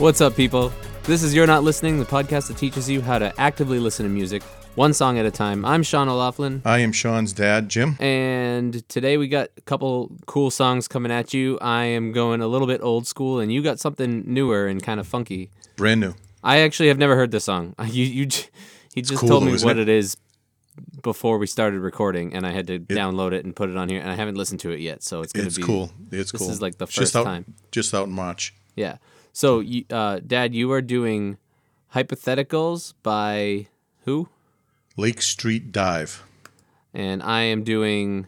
What's up, people? This is You're Not Listening, the podcast that teaches you how to actively listen to music, one song at a time. I'm Sean O'Laughlin, I am Sean's dad, Jim. and today we got a couple cool songs coming at you. I am going a little bit old school, and you got something newer and kind of funky. Brand new. I actually have never heard this song. You, you, he just cool, told me what it? it is before we started recording, and I had to download it and put it on here, and I haven't listened to it yet, so it's gonna It's be cool. It's this cool. is like the It's just first out, time. Just out in March. Yeah. So, uh, Dad, you are doing hypotheticals by who? Lake Street Dive. And I am doing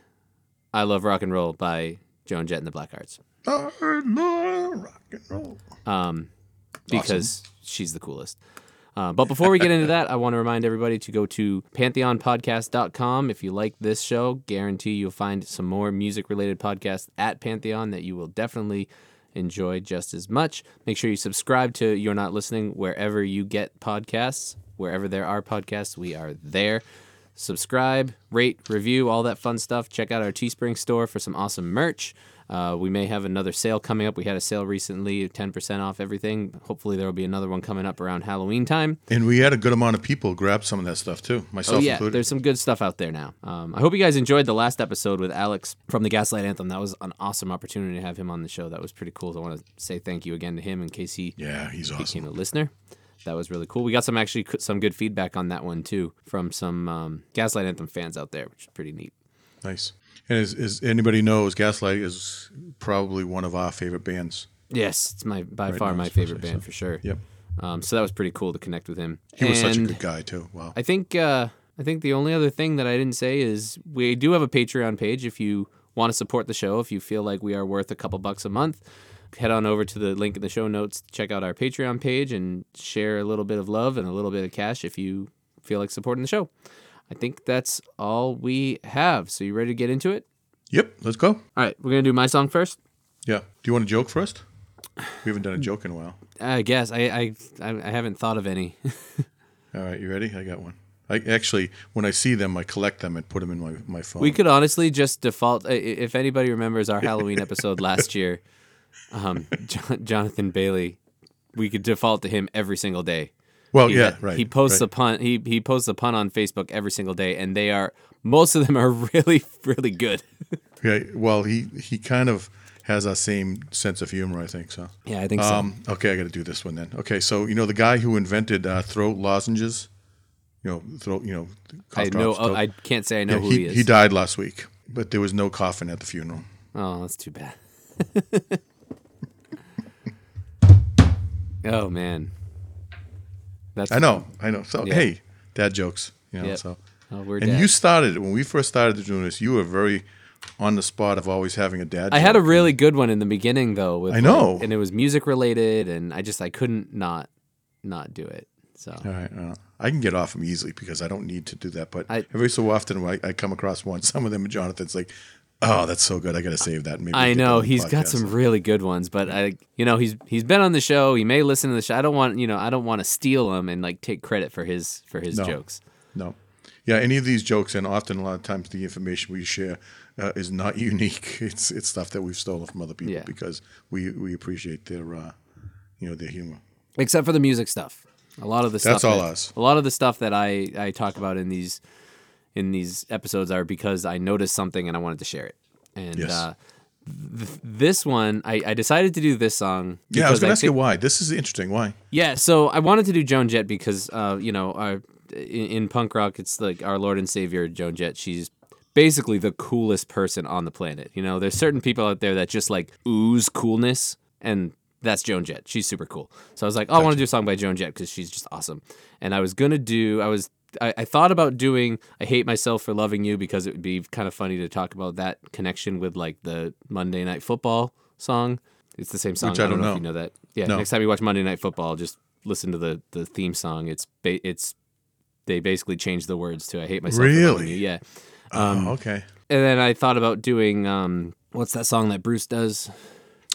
I Love Rock and Roll by Joan Jett and the Blackhearts. I love rock and roll. Um, because she's the coolest. Uh, but before we get into that, I want to remind everybody to go to pantheonpodcast.com. If you like this show, guarantee you'll find some more music related podcasts at Pantheon that you will definitely enjoy just as much. Make sure you subscribe to You're Not Listening wherever you get podcasts. Wherever there are podcasts, we are there. Subscribe, rate, review, all that fun stuff. Check out our Teespring store for some awesome merch. Uh, we may have another sale coming up. We had a sale recently, 10% off everything. Hopefully, there will be another one coming up around Halloween time. And we had a good amount of people grab some of that stuff too, myself Oh, yeah, included. there's some good stuff out there now. Um, I hope you guys enjoyed the last episode with Alex from the Gaslight Anthem. That was an awesome opportunity to have him on the show. That was pretty cool. So I want to say thank you again to him in case he yeah, he's became awesome. a listener. That was really cool. We got some actually some good feedback on that one too from some um, Gaslight Anthem fans out there, which is pretty neat. Nice. And as, as anybody knows, Gaslight is probably one of our favorite bands. Yes, it's my by Right far now, my favorite band so. for sure. Yep. Um, so that was pretty cool to connect with him. He was such a good guy too. Wow. I think uh, I think the only other thing that I didn't say is we do have a Patreon page. If you want to support the show, if you feel like we are worth a couple bucks a month, head on over to the link in the show notes. Check out our Patreon page and share a little bit of love and a little bit of cash if you feel like supporting the show. I think that's all we have. So you ready to get into it? Yep. Let's go. All right, we're gonna do my song first. Yeah. Do you want a joke first? We haven't done a joke in a while. I guess I I I haven't thought of any. All right, you ready? I got one. I actually, when I see them, I collect them and put them in my, my phone. We could honestly just default. If anybody remembers our Halloween episode last year, um, Jon- Jonathan Bailey, we could default to him every single day. Well, He yeah, right. He posts right. a pun. He he posts a pun on Facebook every single day, and they are most of them are really really good. Yeah, well, he he kind of has that same sense of humor, I think. So, Yeah, I think so. um, okay, I got to do this one then. Okay, so you know the guy who invented uh, throat lozenges, you know, throat, you know, cough I know. drops, oh, throat- I can't say I know yeah, who he, he is. he died last week, but there was no coffin at the funeral. Oh, that's too bad. oh man, that's I know, I know. So Yeah. hey, dad jokes, you know. Yep. So Oh, and dead. you started when we first started doing this. You were very on the spot of always having a dad. I had a really good one in the beginning though. With I know. like- and it was music related, and I just I couldn't not not do it. So All right, uh, I can get off them easily because I don't need to do that. But I- every so often, I, I come across one. Some of them, Jonathan's like, "Oh, that's so good! I got to save that." Maybe I know he's got some really good ones, but I you know he's he's been on the show. He may listen to the show. I don't want you know I don't want to steal him and like take credit for his for his No. jokes. No, yeah, any of these jokes, and often a lot of times the information we share uh, is not unique. It's it's stuff that we've stolen from other people Yeah. because we we appreciate their uh, you know their humor. except for the music stuff. A lot of the stuff That's all that- us. A lot of the stuff that I I talk about in these in these episodes are because I noticed something and I wanted to share it. And Yes. uh, th- this one, I, I decided to do this song. Yeah, I was going to ask you why. This is interesting. Why? Yeah, so I wanted to do Joan Jett because, uh, you know, our, in, in punk rock, it's like our Lord and Savior, Joan Jett. She's basically the coolest person on the planet. You know, there's certain people out there that just like ooze coolness, and that's Joan Jett. She's super cool. So I was like, oh, I want to do a song by Joan Jett because she's just awesome. And I was gonna do, I was. I, I thought about doing I Hate Myself for Loving You because it would be kind of funny to talk about that connection with like the Monday Night Football song. It's the same song. Which I don't know, know. if you know that. Yeah, No. next time you watch Monday Night Football, just listen to the the theme song. It's ba- it's they basically changed the words to "I hate myself." for loving Really? you. Yeah. oh, okay. And then I thought about doing um, what's that song that Bruce does?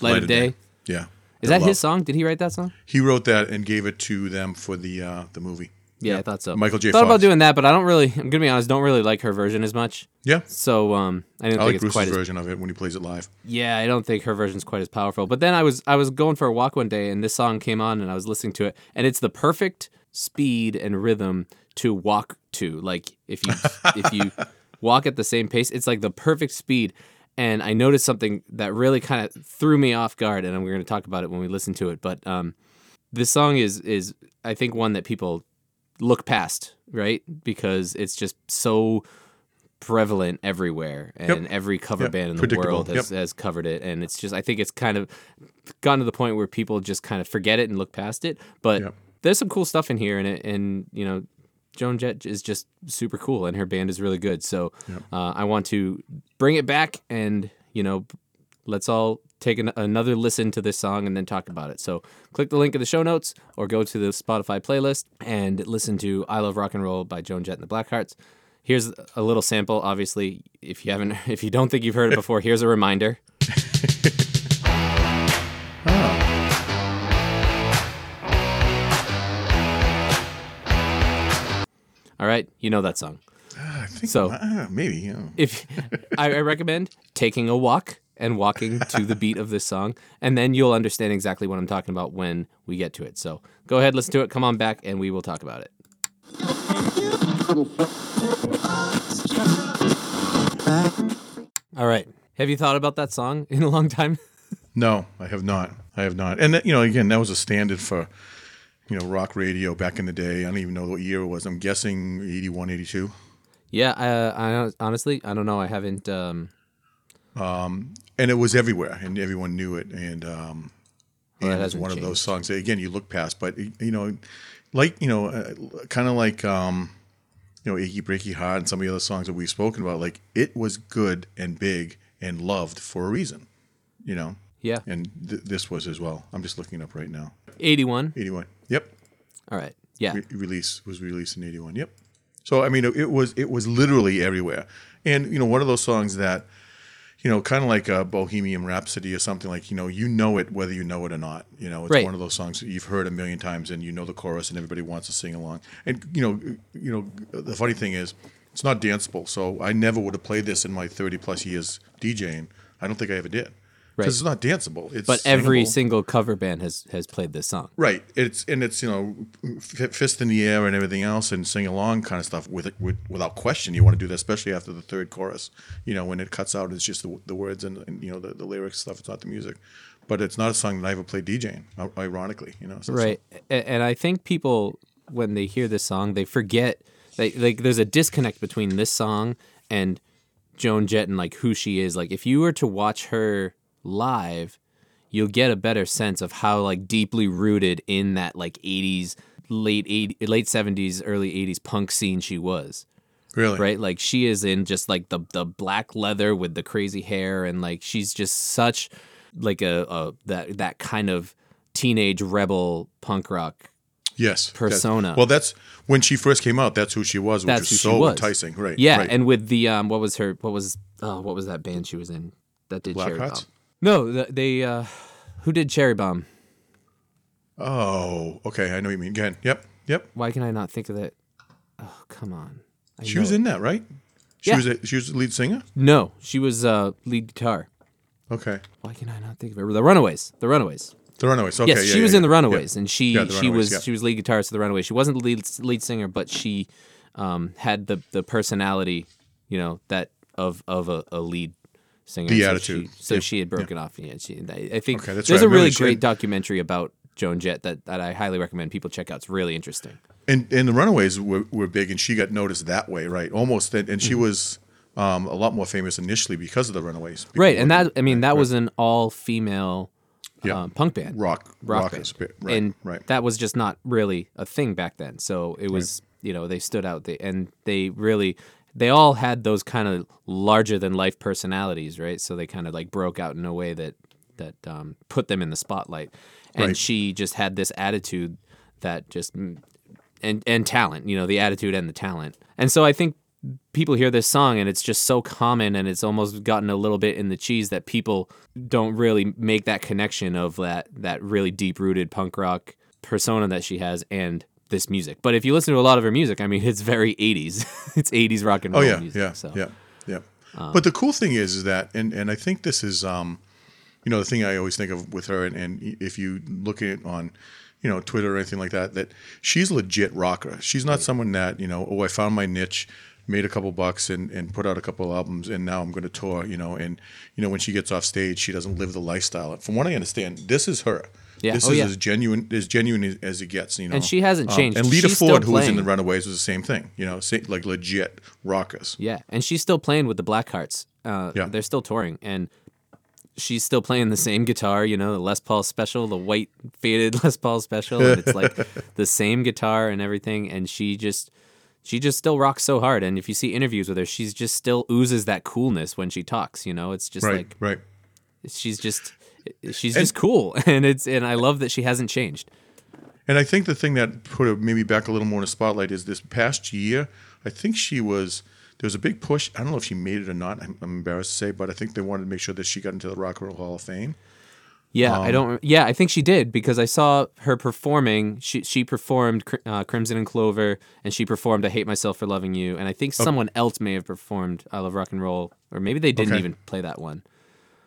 Light, of Day. Yeah. Is that Love. his song? Did he write that song? He wrote that and gave it to them for the uh, the movie. Yeah, I thought so. Michael J. Thought about doing that, but I don't really. I'm gonna be honest. Don't really like her version as much. Yeah, So um, I didn't I think like it's Bruce's quite as version of it when he plays it live. Yeah, I don't think her version's quite as powerful. But then I was I was going for a walk one day and this song came on and I was listening to it and it's the perfect speed and rhythm to walk to. Like if you if you walk at the same pace, it's like the perfect speed. And I noticed something that really kind of threw me off guard, and we're going to talk about it when we listen to it. But um, this song is is I think one that people look past, right? Because it's just so prevalent everywhere, and Yep. every cover Yep. band in the world has, has covered it. And it's just I think it's kind of gotten to the point where people just kind of forget it and look past it. But Yep. there's some cool stuff in here, and it, and you know. Joan Jett is just super cool, and her band is really good. So uh, I want to bring it back, and you know, let's all take an, another listen to this song and then talk about it. So click the link in the show notes or go to the Spotify playlist and listen to I Love Rock and Roll by Joan Jett and the Blackhearts. Here's a little sample. Obviously, if you haven't, if you don't think you've heard it before, here's a reminder. All right, you know that song. I think So- uh, maybe. Yeah. if I, I recommend taking a walk and walking to the beat of this song, and then you'll understand exactly what I'm talking about when we get to it. So go ahead, listen to it, come on back, and we will talk about it. All right. Have you thought about that song in a long time? No, I have not. I have not. And you know, again, that was a standard for you know rock radio back in the day. I don't even know what year it was. I'm guessing 81, 82. yeah, uh, I honestly I don't know. I haven't. Um, and it was everywhere, and everyone knew it. And um, Well, and it's hasn't one of those songs again you look past, but you know, like you know, uh, kind of like um, you know, "Achy Breaky Heart" and some of the other songs that we've spoken about. Like it was good and big and loved for a reason, you know. yeah, And th- this was as well. I'm just looking it up right now. 81. 81. Yep. All right. Yeah. Re- release was released in 81 yep so i mean it, it was it was literally everywhere and you know one of those songs that you know kind of like a bohemian rhapsody or something like you know you know it whether you know it or not you know? It's Right. one of those songs that you've heard a million times and you know the chorus and everybody wants to sing along. And you know you know the funny thing is it's not danceable so i never would have played this in my 30 plus years djing. I don't think i ever did Right. because it's not danceable it's But every singable. single cover band has has played this song. Right. It's and it's you know f- fist in the air and everything else and sing along kind of stuff with with, without question. You want to do that, especially after the third chorus. You know when it cuts out, it's just the, the words and, and you know the, the lyrics stuff. It's not the music. But it's not a song that I ever played DJing. Ironically, you know. So, so- Right. A- And I think people when they hear this song, they forget they like there's a disconnect between this song and Joan Jett and like who she is. Like if you were to watch her live, you'll get a better sense of how like deeply rooted in that like 80s late 80, late 70s early 80s punk scene she was really. right? Like she is in just like the the black leather with the crazy hair, and like she's just such like a, a that that kind of teenage rebel punk rock. Yes. That- Persona. well, that's when she first came out. That's who she was, which That's was who she so was. enticing. Right. Yeah, Right. and with the um, what was her? What was oh, what was that band she was in that did Black Cherry Hearts? No, they uh, who did Cherry Bomb? oh, okay. I know what you mean. Again. Yep. Yep. Why can I not think of that? Oh, come on. I She was it. in that, right? She Yeah. was. A, she was the lead singer. No, she was uh, lead guitar. Okay. Why can I not think of her? The Runaways. The Runaways. The Runaways. Okay. yes, yeah, she yeah, was in the. Runaways, and she the she was she was lead guitarist of the Runaways. She wasn't the lead lead singer, but she um, had the the personality, you know, that of of a, a lead singer. The so attitude. She, so Yeah, she had broken off. Yeah, she, I think Okay, there's right. a really great had- documentary about Joan Jett that, that I highly recommend people check out. It's really interesting. And and the Runaways were, were big, and she got noticed that way, right? Almost, and, and she Mm-hmm. was um, a lot more famous initially because of the Runaways, Right, and that I mean that was an all female Yeah. um, punk band. rock rock rockers, band. right? and right. that was just not really a thing back then. So it was, you know, they stood out, they, and they really, they all had those kind of larger than life personalities, right? So they kind of like broke out in a way that that um, put them in the spotlight. And Right. she just had this attitude that just mm, and and talent, you know, the attitude and the talent. And so I think people hear this song and it's just so common and it's almost gotten a little bit in the cheese that people don't really make that connection of that that really deep rooted punk rock persona that she has and this music. But if you listen to a lot of her music, I mean, it's very 80s. it's 80s rock and roll Oh roll yeah, music. yeah, so. yeah, yeah. but the cool thing is, is that, and and I think this is, um, you know, the thing I always think of with her, and, and if you look at it on, you know, Twitter or anything like that, that she's a legit rocker. She's not someone that you know, oh, I found my niche. Made a couple bucks and, and put out a couple albums, and now I'm going to tour. You know, and you know when she gets off stage, she doesn't live the lifestyle. From what I understand, this is her. Yeah. This Oh, is yeah. as genuine as genuine as it gets. You know, And she hasn't Um, changed. and Lita She's Ford, who was in the. Runaways, was the same thing. You know, sa- like legit rockers. Yeah, and she's still playing with the Blackhearts. Uh, Yeah. they're still touring, and she's still playing the same guitar. You know, the Les Paul Special, the white faded Les Paul Special, and it's like the same guitar and everything. And she just, she just still rocks so hard. And if you see interviews with her, she's just still oozes that coolness when she talks. You know, it's just Right, like right. she's just, she's just cool, and it's and I love that she hasn't changed. And I think the thing that put her maybe back a little more in the spotlight is this past year. I think she was there was a big push. I don't know if she made it or not. I'm, I'm embarrassed to say, but I think they wanted to make sure that she got into the Rock and Roll Hall of Fame. Yeah, Um, I don't. Yeah, I think she did because I saw her performing. She she performed uh, Crimson and Clover, and she performed "I Hate Myself for Loving You," and I think someone else may have performed "I Love Rock and Roll," or maybe they didn't Okay. even play that one.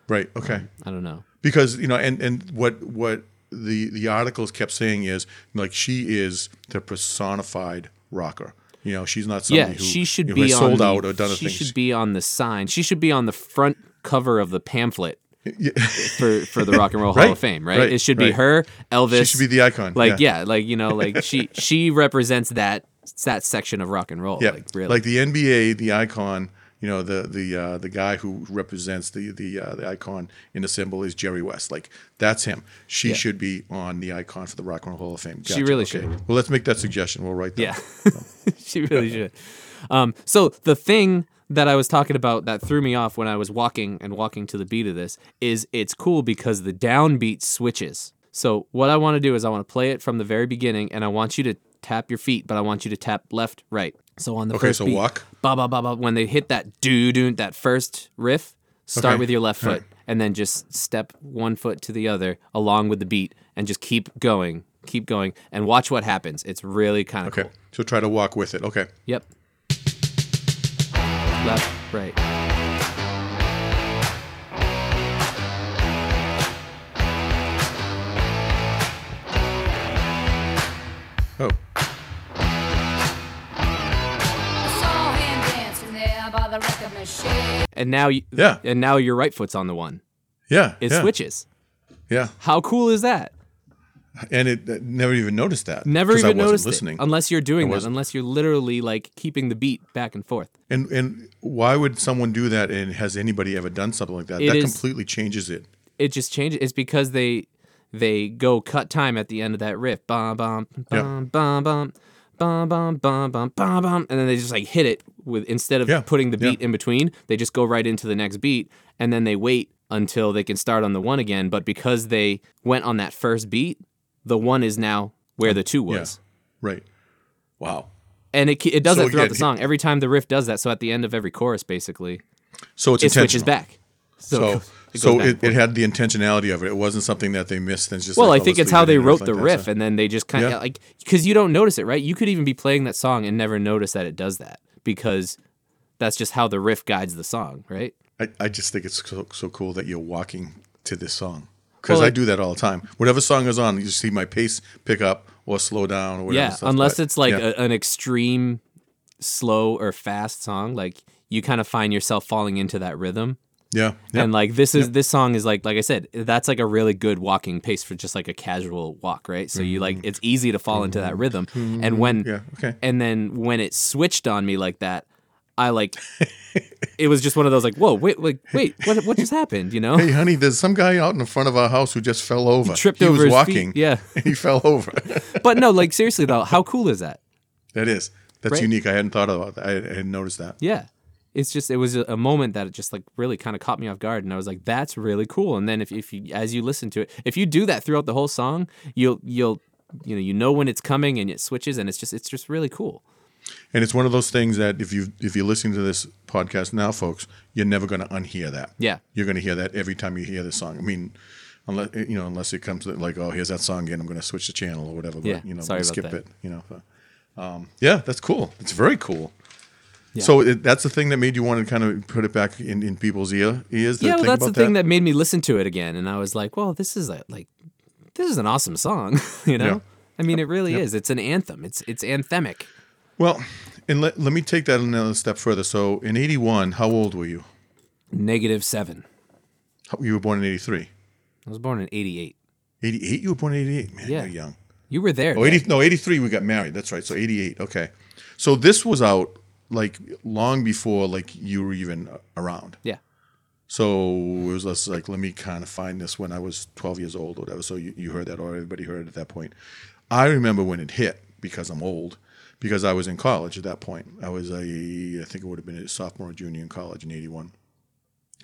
Right. Okay. I don't know. Because you know and and what what the the articles kept saying is like she is the personified rocker you know she's not somebody Yeah, who she should you know, be sold the, out or done a thing. She should be on the sign. She should be on the front cover of the pamphlet for for the Rock and Roll Hall of Fame. Right? right, It should be right. her, Elvis. she should be the icon like yeah. like you know, like she she represents that that section of rock and roll. yeah like really. like the nba the icon you know the the uh, the guy who represents the the uh, the icon in the symbol is Jerry West. Like that's him. She Yeah. should be on the icon for the Rock and Roll Hall of Fame. Gotcha. really okay. should. Well, let's make that suggestion. We'll write that. Yeah, she really should. Um, so the thing that I was talking about that threw me off when I was walking and walking to the beat of this is it's cool because the downbeat switches. So what I want to do is I want to play it from the very beginning, and I want you to tap your feet, but I want you to tap left, right. So on the Okay, first so beat, walk. ba ba ba ba. When they hit that doo doo, that first riff, start Okay. with your left foot, and then just step one foot to the other along with the beat, and just keep going, keep going, and watch what happens. It's really kind of Okay. cool. So try to walk with it. Okay. Yep. Left, right. Oh. The record machine. And now you Yeah. and now your right foot's on the one. Yeah. It yeah, switches. Yeah. How cool is that? And it uh, never even noticed that. Never 'cause I even wasn't noticed listening. it unless you're doing that. Unless you're literally like keeping the beat back and forth. And and why would someone do that? And has anybody ever done something like that? It that is- completely changes it. It just changes. It's because they they go cut time at the end of that riff. Bum bum Yeah. bum bum bum bum bum bum bum bum bum, and then they just like hit it with instead of Yeah, putting the yeah. beat in between, they just go right into the next beat, and then they wait until they can start on the one again. But because they went on that first beat, the one is now where the two Yeah. was. Right. Wow. And it, it does So, that throughout yeah, the song. Every time the riff does that, so at the end of every chorus, basically, So it switches back. So it so it, it had the intentionality of it. It wasn't something that they missed. And just Well, like, I oh, think it's how they wrote the like riff, and then they just kind of Yeah. like because you don't notice it, right? You could even be playing that song and never notice that it does that because that's just how the riff guides the song, right? I, I just think it's so, so cool that you're walking to this song because Well, I do that all the time. Whatever song is on, you see my pace pick up or slow down or whatever. yeah, stuff, unless but, it's like yeah. a, an extreme slow or fast song, like you kind of find yourself falling into that rhythm. Yeah. And like this is this song is like like I said, that's like a really good walking pace for just like a casual walk, right? So you like it's easy to fall into that rhythm. And when Mm-hmm. yeah, okay. and then when it switched on me like that, I like it was just one of those like, whoa, wait, like wait, what what just happened? You know? Hey, honey, there's some guy out in the front of our house who just fell over. tripped he over was his feet, walking. yeah. and he fell over. But no, like seriously though, how cool is that? that is. That's Right? unique. I hadn't thought about that. I hadn't noticed that. Yeah. It's just it was a, moment that it just like really kind of caught me off guard and I was like that's really cool and then if if you as you listen to it if you do that throughout the whole song you'll you'll you know you know when it's coming and it switches and it's just it's just really cool. And it's one of those things that if you if you're listening to this podcast now, folks, you're never going to unhear that. Yeah. you're going to hear that every time you hear this song. I mean, unless you know, unless it comes to like, oh, here's that song again. I'm going to switch the channel or whatever. But, Yeah, you know, sorry about skip that. it. You know, but, um, yeah, that's cool. It's very cool. So it, that's the thing that made you want to kind of put it back in, in people's ear ears. yeah, well, that's the thing that made me listen to it again, and I was like, well, this is a, like, this is an awesome song, you know. Yeah. I mean, it really is. It's an anthem. It's it's anthemic. Well, and let, let me take that another step further. So in '81, how old were you? Negative seven. How- You were born in '83. I was born in '88. '88. You were born in '88. Man, Yeah. you're young. You were there. Oh, Dad. 80, no, 83 we got married. That's right. So 88. Okay. So this was out like long before like you were even around. Yeah. So it was just like, let me kind of find this when I was 12 years old or whatever. So you, you heard that or everybody heard it at that point. I remember when it hit because I'm old, because I was in college at that point. I was a, I think it would have been a sophomore or junior in college in 81.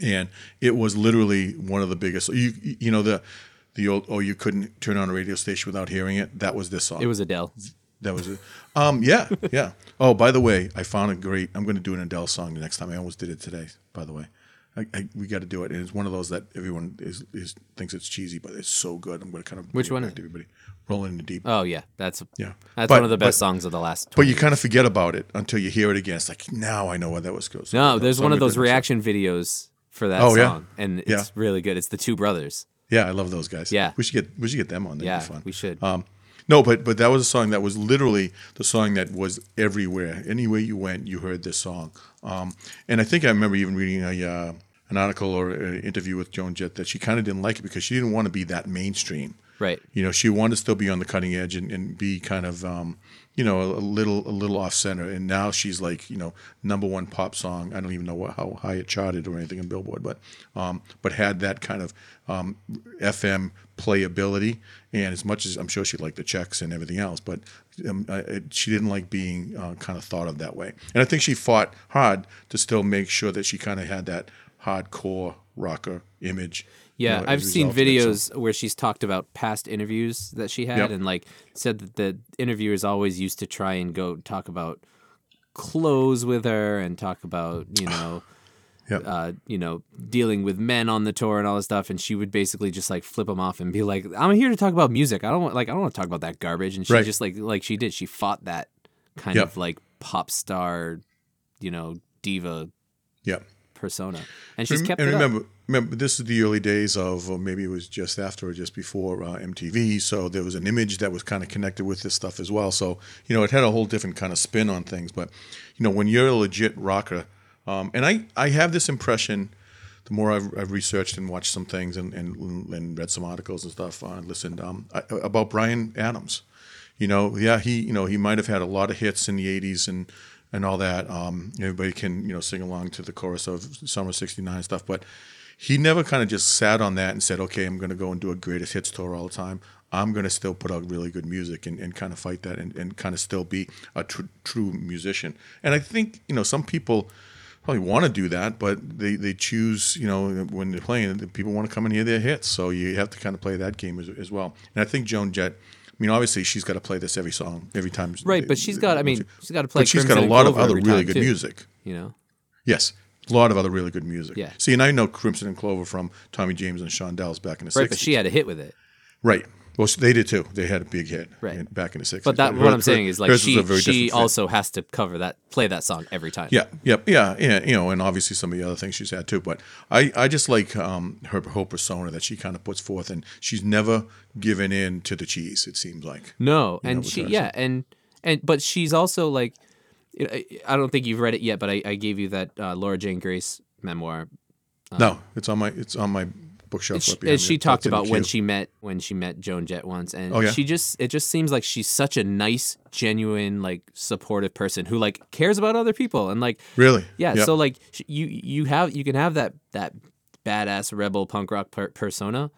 And it was literally one of the biggest, you, you know, the, the old, oh, you couldn't turn on a radio station without hearing it. That was this song. It was Adele. That was it. Um, yeah, yeah. Oh, by the way, I found a great. I'm going to do an Adele song the next time. I almost did it today. By the way, I, I, we got to do it. And it's one of those that everyone is, is thinks it's cheesy, but it's so good. I'm going to kind of Which one is everybody. Rolling in the deep. Oh yeah, that's yeah, that's But- one of the best but- songs of the last. But 20 you kind of forget about it until you hear it again. It's like now I know what that was. Goes. No, there's one of those reaction videos for that Oh, yeah? song, and it's Yeah. really good. It's the two brothers. Yeah, I love those guys. Yeah. we should get we should get them on. That'd Yeah, be fun. we should. Um, no, but but that was a song that was literally the song that was everywhere. Anywhere you went, you heard this song. Um, and I think I remember even reading a uh, an article or an interview with Joan Jett that she kind of didn't like it because she didn't want to be that mainstream. Right. You know, she wanted to still be on the cutting edge and, and be kind of, um, you know, a, a little a little off center. And now she's like, you know, number one pop song. I don't even know what, how high it charted or anything in Billboard, but um, but had that kind of um, FM playability. And as much as I'm sure she liked the checks and everything else, but um, I, she didn't like being uh, kind of thought of that way. And I think she fought hard to still make sure that she kind of had that hardcore rocker image. you Yeah, know, I've seen result it. So- videos where she's talked about past interviews that she had, Yep. and like said that the interviewers always used to try and go talk about clothes with her and talk about you know. Yep. Uh, you know, dealing with men on the tour and all this stuff, and she would basically just like flip them off and be like, "I'm here to talk about music. I don't want like I don't want to talk about that garbage." And she Right. just like like she did. She fought that kind Yep. of like pop star, you know, diva yeah. persona, and she's Rem- kept and it up. remember, remember, this is the early days of, or maybe it was just after or just before uh, MTV. So there was an image that was kind of connected with this stuff as well. So you know, it had a whole different kind of spin on things. But you know, when you're a legit rocker, um, and I, I have this impression. The more I've, I've researched and watched some things and, and, and read some articles and stuff, uh, listened um, I, about Bryan Adams. You know, yeah, he you know he might have had a lot of hits in the '80s and and all that. Um, everybody can you know sing along to the chorus of Summer '69 stuff, but he never kind of just sat on that and said, "Okay, I'm going to go and do a greatest hits tour all the time. I'm going to still put out really good music and, and kind of fight that and, and kind of still be a tr- true musician." And I think you know some people probably want to do that, but they, they choose, you know, when they're playing, the people want to come and hear their hits. So you have to kind of play that game as, as well. And I think Joan Jett, I mean, obviously she's got to play this every song, every time. Right, but she's got. I mean, she's got to play. but she's got a lot of other really good too, music. You know. Yes, a lot of other really good music. Yeah. See, and I know Crimson and Clover from Tommy James and Shondells back in the 60s. Right, but she had a hit with it. Right. Well, they did too. They had a big hit Right. back in the 60s. But that what I'm her- saying is like she she also has to cover that play that song every time. Yeah, yep, yeah, yeah, you know, and obviously some of the other things she's had too. But I, I just like um, her whole persona that she kind of puts forth, and she's never given in to the cheese. It seems like. No, know, and with she yeah, and and but she's also like, I- don't think you've read it yet, but I, I gave you that uh, Laura Jane Grace memoir. no, it's on my it's on my bookshelf. She, right and she talked That's in the about when she met when she met Joan Jett once, and Oh, yeah? she just it just seems like she's such a nice, genuine, like supportive person who like cares about other people and like really, Yeah, Yep. so like you you have you can have that that badass rebel punk rock per- persona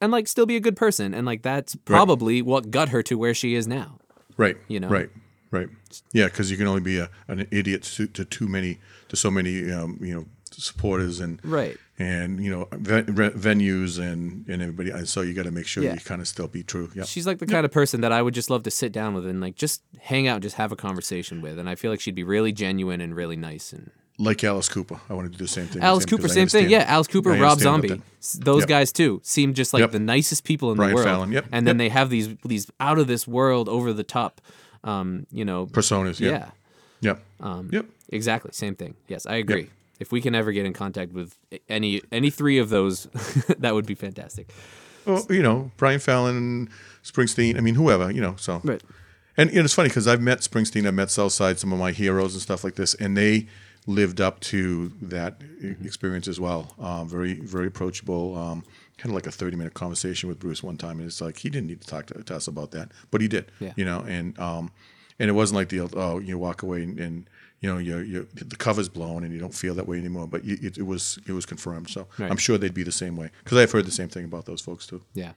and like still be a good person and like that's probably what got her to where she is now. right, you know? right, right, yeah, because you can only be a, an idiot to, to too many to so many um, you know supporters and Right. and you know ve- re- venues and and everybody. And so you got to make sure Yeah. you kind of still be true. Yeah, She's like the kind of person that I would just love to sit down with and like just hang out, and just have a conversation with and I feel like she'd be really genuine and really nice and like Alice Cooper. I want to do the same thing. Alice him, Cooper, 'cause same thing. Yeah, Alice Cooper, Rob Zombie, those Yep. guys too seem just like Yep. the nicest people in Brian the world. Fallon, yep, And then yep. they have these these out of this world, over the top, um, you know, Personas. yeah, Yeah. Yep. Um, yep. exactly, same thing. Yes, I agree. If we can ever get in contact with any any three of those, that would be fantastic. Well, you know, Brian Fallon, Springsteen. I mean, whoever. You know, so. Right. And you know, it's funny because I've met Springsteen, I've met Southside, some of my heroes and stuff like this, and they lived up to that e- experience as well. Um, very, very approachable. Um, of like a thirty-minute conversation with Bruce one time, and it's like he didn't need to talk to, to us about that, but he did. Yeah. You know, and um, and it wasn't like the old, oh, you walk away and, and you know, you you the cover's blown and you don't feel that way anymore. But you, it, it was it was confirmed. So Right. I'm sure they'd be the same way because I've heard the same thing about those folks too. Yeah.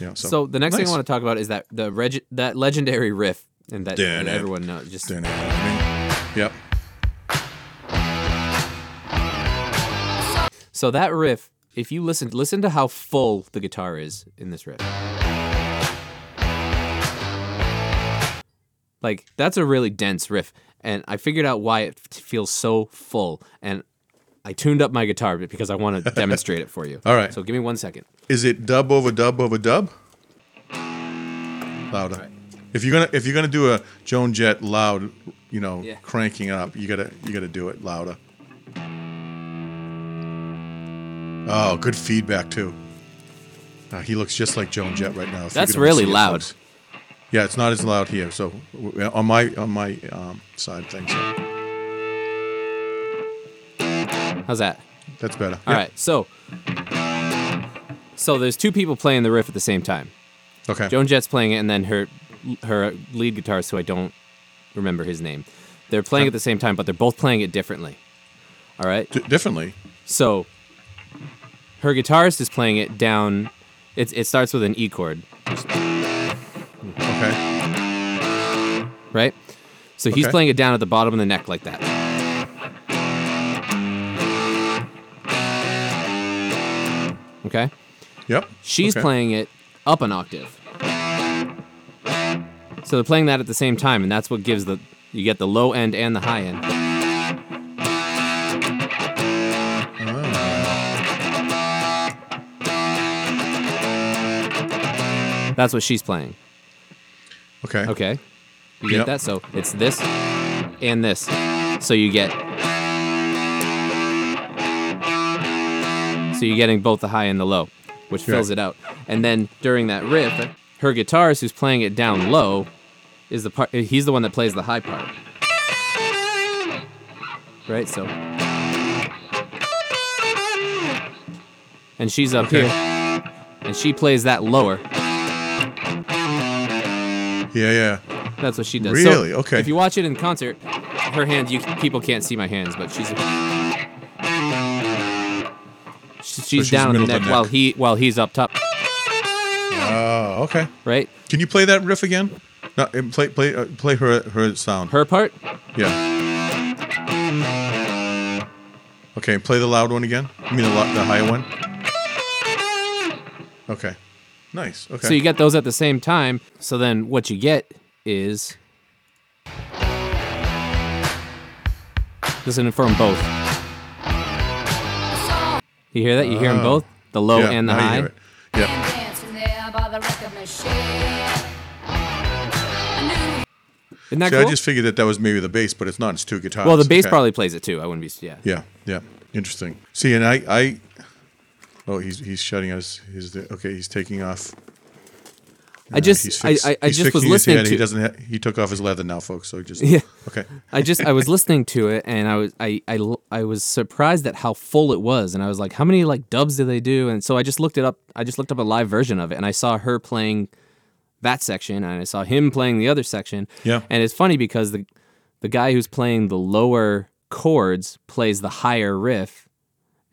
Yeah. So, So the next thing I want to talk about is that the reg- that legendary riff, and that, that everyone knows. Just Dun it. I mean, Yep. so that riff. If you listen, listen to how full the guitar is in this riff. Like that's a really dense riff, and I figured out why it feels so full. And I tuned up my guitar because I want to demonstrate it for you. All right. So give me one second. Is it dub over dub over dub? Louder. If you're gonna if you're gonna do a Joan Jett loud, you know, Yeah. cranking up, you gotta you gotta do it louder. Oh, good feedback too. Uh, he looks just like Joan Jett right now. That's really loud. Yeah, it's not as loud here. So on my on my um, side, thing, so How's that? that's better. All right. So, so there's two people playing the riff at the same time. Okay. Joan Jett's playing it, and then her her lead guitarist, who I don't remember his name, they're playing at the same time, but they're both playing it differently. All right. D- differently. So her guitarist is playing it down. It it starts with an E chord, Okay. right? So he's Okay. playing it down at the bottom of the neck like that. Okay. Yep. She's Okay. playing it up an octave. So they're playing that at the same time, and that's what gives the you get the low end and the high end. Ah. That's what she's playing. Okay. Okay. You get Yep. that? So it's this and this. So you get So you're getting both the high and the low, which fills it out. And then during that riff, her guitarist who's playing it down low is the part he's the one that plays the high part. Right? So And she's up Okay. here and she plays that lower. Yeah, yeah. That's what she does. Really? So Okay. If you watch it in concert, her hands, you people can't see my hands, but she's she's, she's down on the middle neck, the while neck. he while he's up top, Oh, okay. right? Can you play that riff again? No, uh, play play uh, play her her sound. Her part, Yeah. Okay, play the loud one again. You mean the lo- the higher one? Okay. Nice. Okay. so you get those at the same time. So then what you get is listening for them both. You hear that? You hear them ah. both, the low yeah, and the now you high. Yeah. Dancing there by the record machine. I knew Isn't that See, cool? I just figured that that was maybe the bass, but it's not. It's two guitars. well, the bass Okay. probably plays it too. I wouldn't be. Yeah. Yeah, yeah, interesting. See, and I, I, oh, he's he's shutting us. He's okay. He's taking off. I Uh, just, I, I, I just was listening to. He doesn't. Ha- he took off his leather now, folks. So just Yeah. Okay. I just I was listening to it and I was I, I I was surprised at how full it was and I was like how many like dubs do they do and so I just looked it up I just looked up a live version of it and I saw her playing that section and I saw him playing the other section Yeah. and it's funny because the the guy who's playing the lower chords plays the higher riff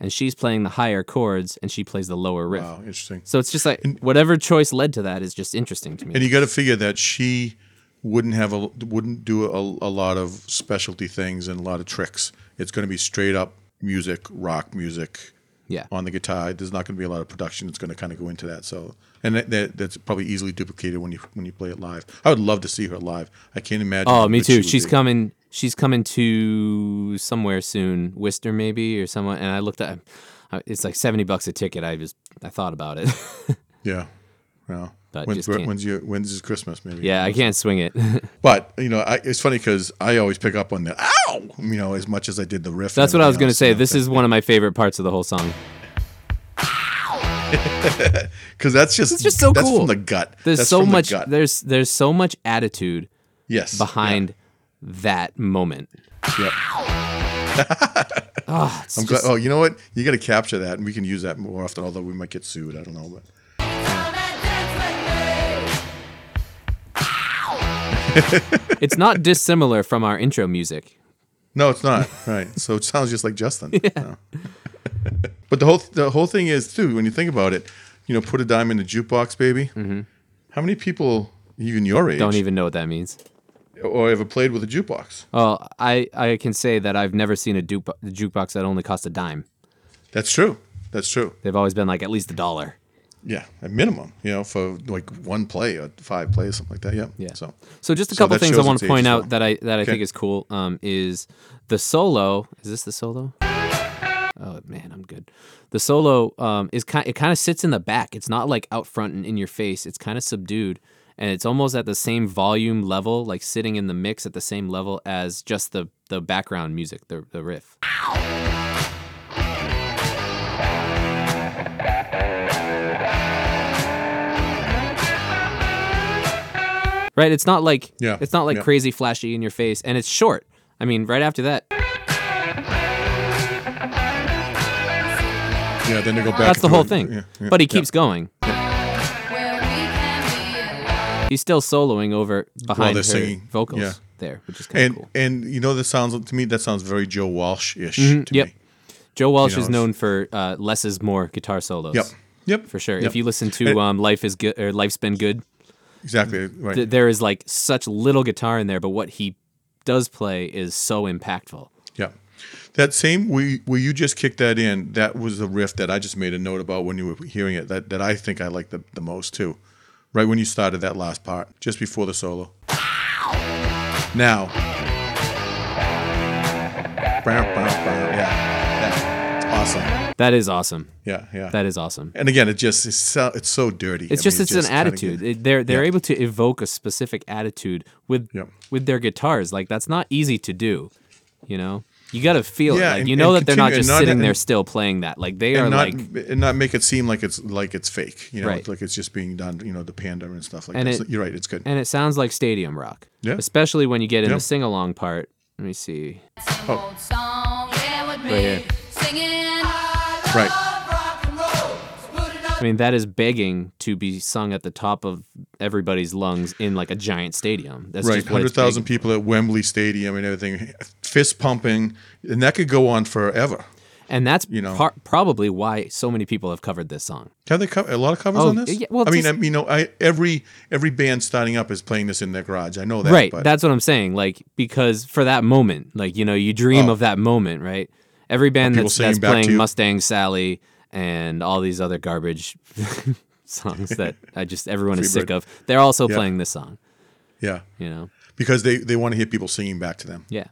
and she's playing the higher chords and she plays the lower riff Wow, interesting. so it's just like whatever choice led to that is just interesting to me And you got to figure that she wouldn't have a wouldn't do a, a lot of specialty things and a lot of tricks. It's going to be straight up music, rock music yeah on the guitar. There's not going to be a lot of production that's going to kind of go into that. So, and that, that that's probably easily duplicated when you when you play it live. I would love to see her live. I can't imagine. Oh, me she too. She's coming. She's coming to somewhere soon, Worcester maybe or somewhere. And I looked at it's like seventy bucks a ticket. I just I thought about it. Yeah. Yeah. But when's, when's your when's his Christmas? Maybe. yeah, I can't swing it. But you know, I, it's funny because I always pick up on the ow, you know, as much as I did the riff. That's what I was gonna say. This is one of my favorite parts of the whole song. because that's just It's just so that's cool. from the gut. There's That's so from the much. There's there's so much attitude yes behind that moment. Yeah. Oh, I'm just- glad. Oh, you know what? You got to capture that, and we can use that more often. Although we might get sued. I don't know, but it's not dissimilar from our intro music. no, it's not. right. So it sounds just like Justin. Yeah. but the whole the whole thing is too. When you think about it, you know, put a dime in the jukebox, baby. Mm-hmm. How many people, even your age, Don't even know what that means. Or I ever played with a jukebox? Well, I, I can say that I've never seen a juke, jukebox that only cost a dime. That's true. That's true. They've always been like at least a dollar. Yeah, a minimum, you know, for like one play or five plays, something like that. Yeah. Yeah. So, So just a couple that things I want to point out that I that I Okay. think is cool. Um, is the solo? Is this the solo? Oh man, I'm good. The solo um, is kind. It kind of sits in the back. It's not like out front and in your face. It's kind of subdued, and it's almost at the same volume level, like sitting in the mix at the same level as just the the background music, the the riff. Right, it's not like Yeah, it's not like yeah. crazy flashy in your face, and it's short. I mean, right after that, yeah, then they go back. that's the whole thing. Yeah, but he keeps going. He's still soloing over behind her singing, vocals yeah. there, which is kind of And cool. and you know that sounds to me that sounds very Joe Walsh ish to Mm-hmm. yep. me. Joe Walsh you know, is known for uh, less is more guitar solos. Yep. Yep. For sure. Yep. If you listen to um, Life is Good or Life's Been Good, exactly right. th- there is like such little guitar in there, but what he does play is so impactful. Yeah. That same where, where you just kicked that in, that was a riff that I just made a note about when you were hearing it that, that I think I like the, the most too. Right when you started that last part, just before the solo. Now. Yeah. That's awesome. That is awesome. Yeah, yeah. That is awesome. and again, it just it's so, it's so dirty. It's I just mean, it's it an attitude. get- It- they're they're Yeah. able to evoke a specific attitude with Yep. with their guitars. Like that's not easy to do. You know, you got to feel Yeah, it. Like and- you know that they're not just not- sitting there still playing that. Like they are not like and not make it seem like it's like it's fake, you know, Right. like it's just being done, you know, the panda and stuff like And that. it- So you're right, it's good. and it sounds like stadium rock. Yeah. Especially when you get in Yeah. the sing along part. Let me see. Same old song, yeah, with me. Right here. Right. I mean, that is begging to be sung at the top of everybody's lungs in like a giant stadium. That's right, hundred thousand people at Wembley Stadium and everything, fist pumping, and that could go on forever. And that's you know. par- probably why so many people have covered this song. Have they co- a lot of covers Oh, on this? yeah, well, I mean, just- I, you know, I, every every band starting up is playing this in their garage. I know that, right. But That's what I'm saying. Like, because for that moment, like, you know, you dream Oh. of that moment, right? Every band that's, that's playing? Mustang Sally and all these other garbage songs that I just, everyone is sick of, they're also Yeah. playing this song, yeah, you know? because they they want to hear people singing back to them. Yeah.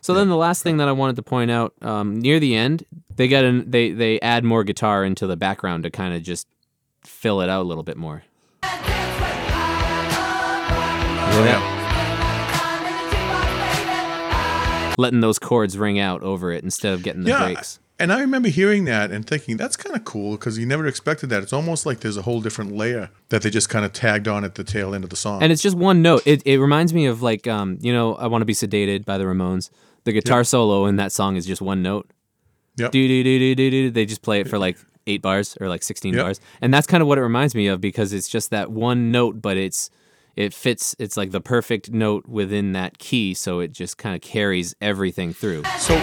So then the last thing that I wanted to point out um, near the end, they get an, they they add more guitar into the background to kind of just fill it out a little bit more. Yeah. Letting those chords ring out over it instead of getting the Yeah, breaks. And I remember hearing that and thinking that's kind of cool because you never expected that. It's almost like there's a whole different layer that they just kind of tagged on at the tail end of the song. And it's just one note. It, it reminds me of like um, you know, I want to be sedated by the Ramones. The guitar solo in that song is just one note. Yep. Do do do do do do. They just play it for like eight bars or like sixteen Yep. bars, and that's kind of what it reminds me of because it's just that one note, but it's it fits. It's like the perfect note within that key, so it just kind of carries everything through. so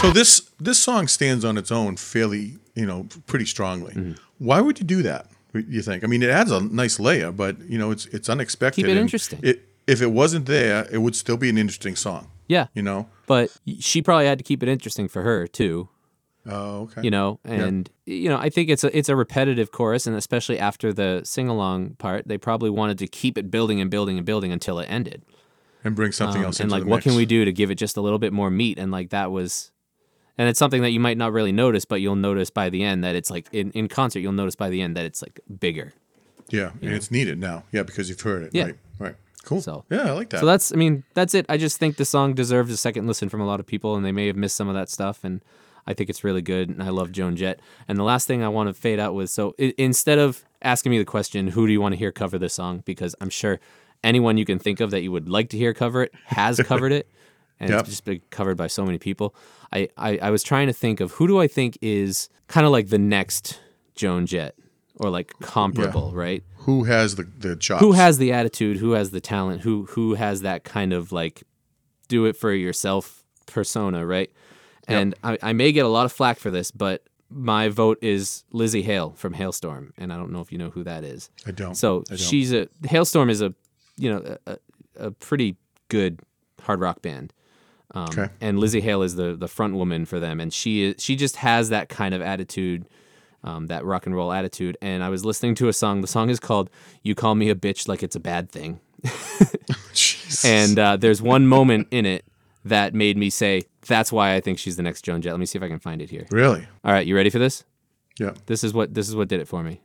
So this this song stands on its own fairly, you know, pretty strongly. Mm-hmm. Why would you do that? You think? I mean, it adds a nice layer, but you know, it's it's unexpected. Keep it interesting. It, if it wasn't there, it would still be an interesting song. Yeah, You know, but she probably had to keep it interesting for her too. Oh, okay. you know and you know i think it's a it's a repetitive chorus and especially after the sing-along part they probably wanted to keep it building and building and building until it ended and bring something Um, else and like what mix. can we do to give it just a little bit more meat and like that was and it's something that you might not really notice but you'll notice by the end that it's like in, in concert you'll notice by the end that it's like bigger Yeah, and it's needed now. Yeah, because you've heard it. Yeah. Right. Right. Cool. So- yeah, I like that. so that's i mean that's it i just think the song deserves a second listen from a lot of people and they may have missed some of that stuff and i think it's really good and i love joan jett and the last thing i want to fade out with so i- instead of asking me the question who do you want to hear cover this song because i'm sure anyone you can think of that you would like to hear cover it has covered it and Yep. it's just been covered by so many people I, I i was trying to think of who do i think is kind of like the next joan jett or like comparable right who has the the chops? who has the attitude who has the talent who who has that kind of like do it for yourself persona right and I, I may get a lot of flack for this but my vote is Lzzy Hale from Halestorm and i don't know if you know who that is I don't. so I don't. she's a Halestorm is a you know a, a pretty good hard rock band um, Okay. and Lzzy Hale is the the front woman for them, and she is she just has that kind of attitude, um, that rock and roll attitude. And I was listening to a song. The song is called "You Call Me a Bitch Like It's a Bad Thing," and uh, there's one moment in it that made me say, "That's why I think she's the next Joan Jett." Let me see if I can find it here. really, All right, you ready for this? yeah. This is what this is what did it for me.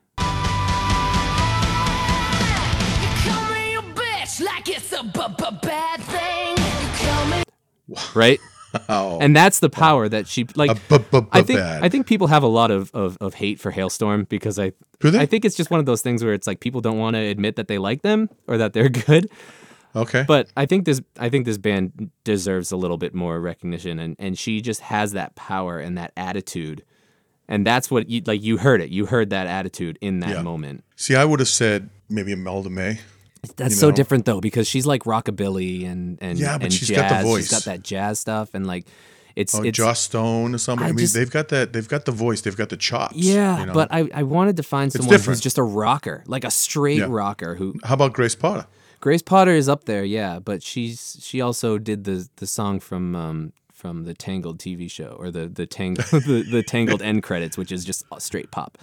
Right? Oh, And that's the power that she like. I think. I think people have a lot of, of, of hate for Halestorm because I? I think it's just one of those things where it's like people don't want to admit that they like them or that they're good. okay. But I think this I think this band deserves a little bit more recognition and, and she just has that power and that attitude. And that's what you like you heard it. You heard that attitude in that Yeah. moment. See, I would have said maybe Imelda May. That's You so different though because she's like rockabilly and and Yeah, but and she's jazz. got the voice. She's got that jazz stuff and like it's Oh, it's Joss Stone or somebody. I, I mean, just- they've got that. They've got the voice. They've got the chops. Yeah, you know? but I, I wanted to find someone who's just a rocker, like a straight Yeah. rocker. Who how about Grace Potter? Grace Potter is up there, yeah, but she's she also did the the song from um from the Tangled TV show or the the Tangled the, the Tangled end credits, which is just straight pop.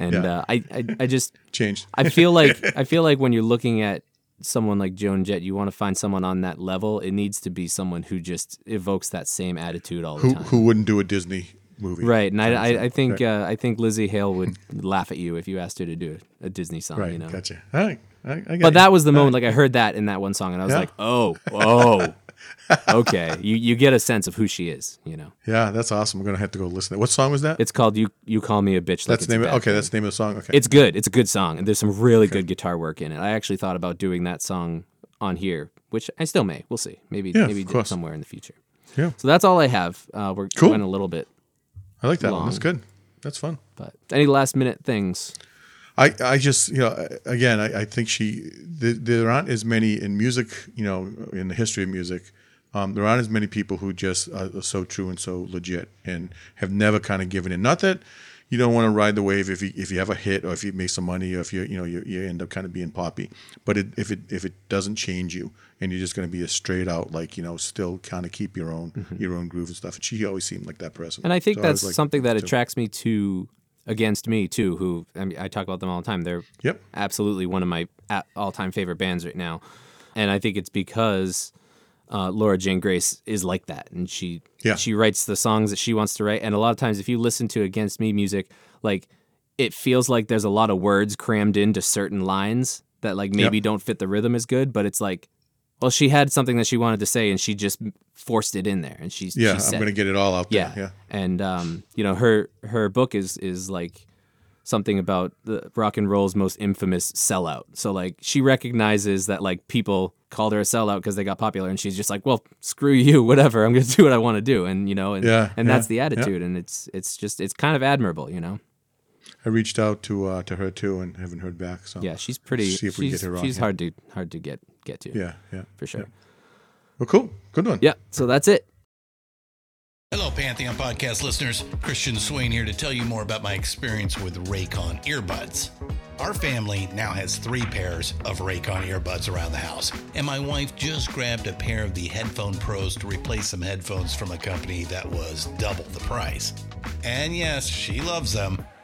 And Yeah. uh, I, I I just Changed. I feel like I feel like when you're looking at someone like Joan Jett, you want to find someone on that level. It needs to be someone who just evokes that same attitude all the who time. who wouldn't do a Disney movie? Right, and I, I, I think uh, I think Lzzy Hale would laugh at you if you asked her to do a, a Disney song. Right. you know, Gotcha. All right. I, I but you. that was the moment. Like I heard that in that one song, and I was Yeah. like, oh, oh, okay. You you get a sense of who she is. You know, Yeah, that's awesome. I'm gonna have to go listen. What song was that? it's called "You You Call Me a Bitch." Like that's name. Of, okay, Thing. that's the name of the song. Okay. It's good. It's a good song, and there's some really good guitar work in it. I actually thought about doing that song on here, which I still may. We'll see. Maybe Yeah, maybe somewhere in the future. Yeah. So that's all I have. Uh, we're Cool. going a little bit, I like that one. That's good. That's fun. but any last minute things? I, I just you know again I, I think she there, there aren't as many in music you know in the history of music um, there aren't as many people who just are, are so true and so legit and have never kind of given in. Not that you don't want to ride the wave if you if you have a hit or if you make some money or if you you know you, you end up kind of being poppy but it, if it if it doesn't change you and you're just going to be a straight out like you know still kind of keep your own your own groove and stuff and she always seemed like that person. Mm-hmm. And I think So that's like, something that attracts me to against me too. Who I mean, I talk about them all the time. They're Yep. absolutely one of my all-time favorite bands right now, and I think it's because uh, Laura Jane Grace is like that, and she Yeah. she writes the songs that she wants to write. And a lot of times, if you listen to Against Me music, like it feels like there's a lot of words crammed into certain lines that like maybe Yep. don't fit the rhythm as good, but it's like. Well, she had something that she wanted to say, and she just forced it in there, and she's yeah she I'm going to get it all out there Yeah. yeah And um, you know, her her book is is like something about the rock and roll's most infamous sellout. So like she recognizes that like people called her a sellout because they got popular and she's just like, Well, screw you, whatever. I'm gonna do what I want to do. And you know, and Yeah, and yeah, that's the yeah. attitude. And it's it's just it's kind of admirable, you know? I reached out to uh, to her too and haven't heard back. So Yeah, she's pretty See if we she's, get her on she's here. hard to hard to get get to. yeah, yeah. For sure. Well, cool, good one. Yeah. So that's it. Hello, Pantheon podcast listeners. Christian Swain here to tell you more about my experience with Raycon earbuds. Our family now has three pairs of Raycon earbuds around the house, and my wife just grabbed a pair of the Headphone Pros to replace some headphones from a company that was double the price. And yes, she loves them.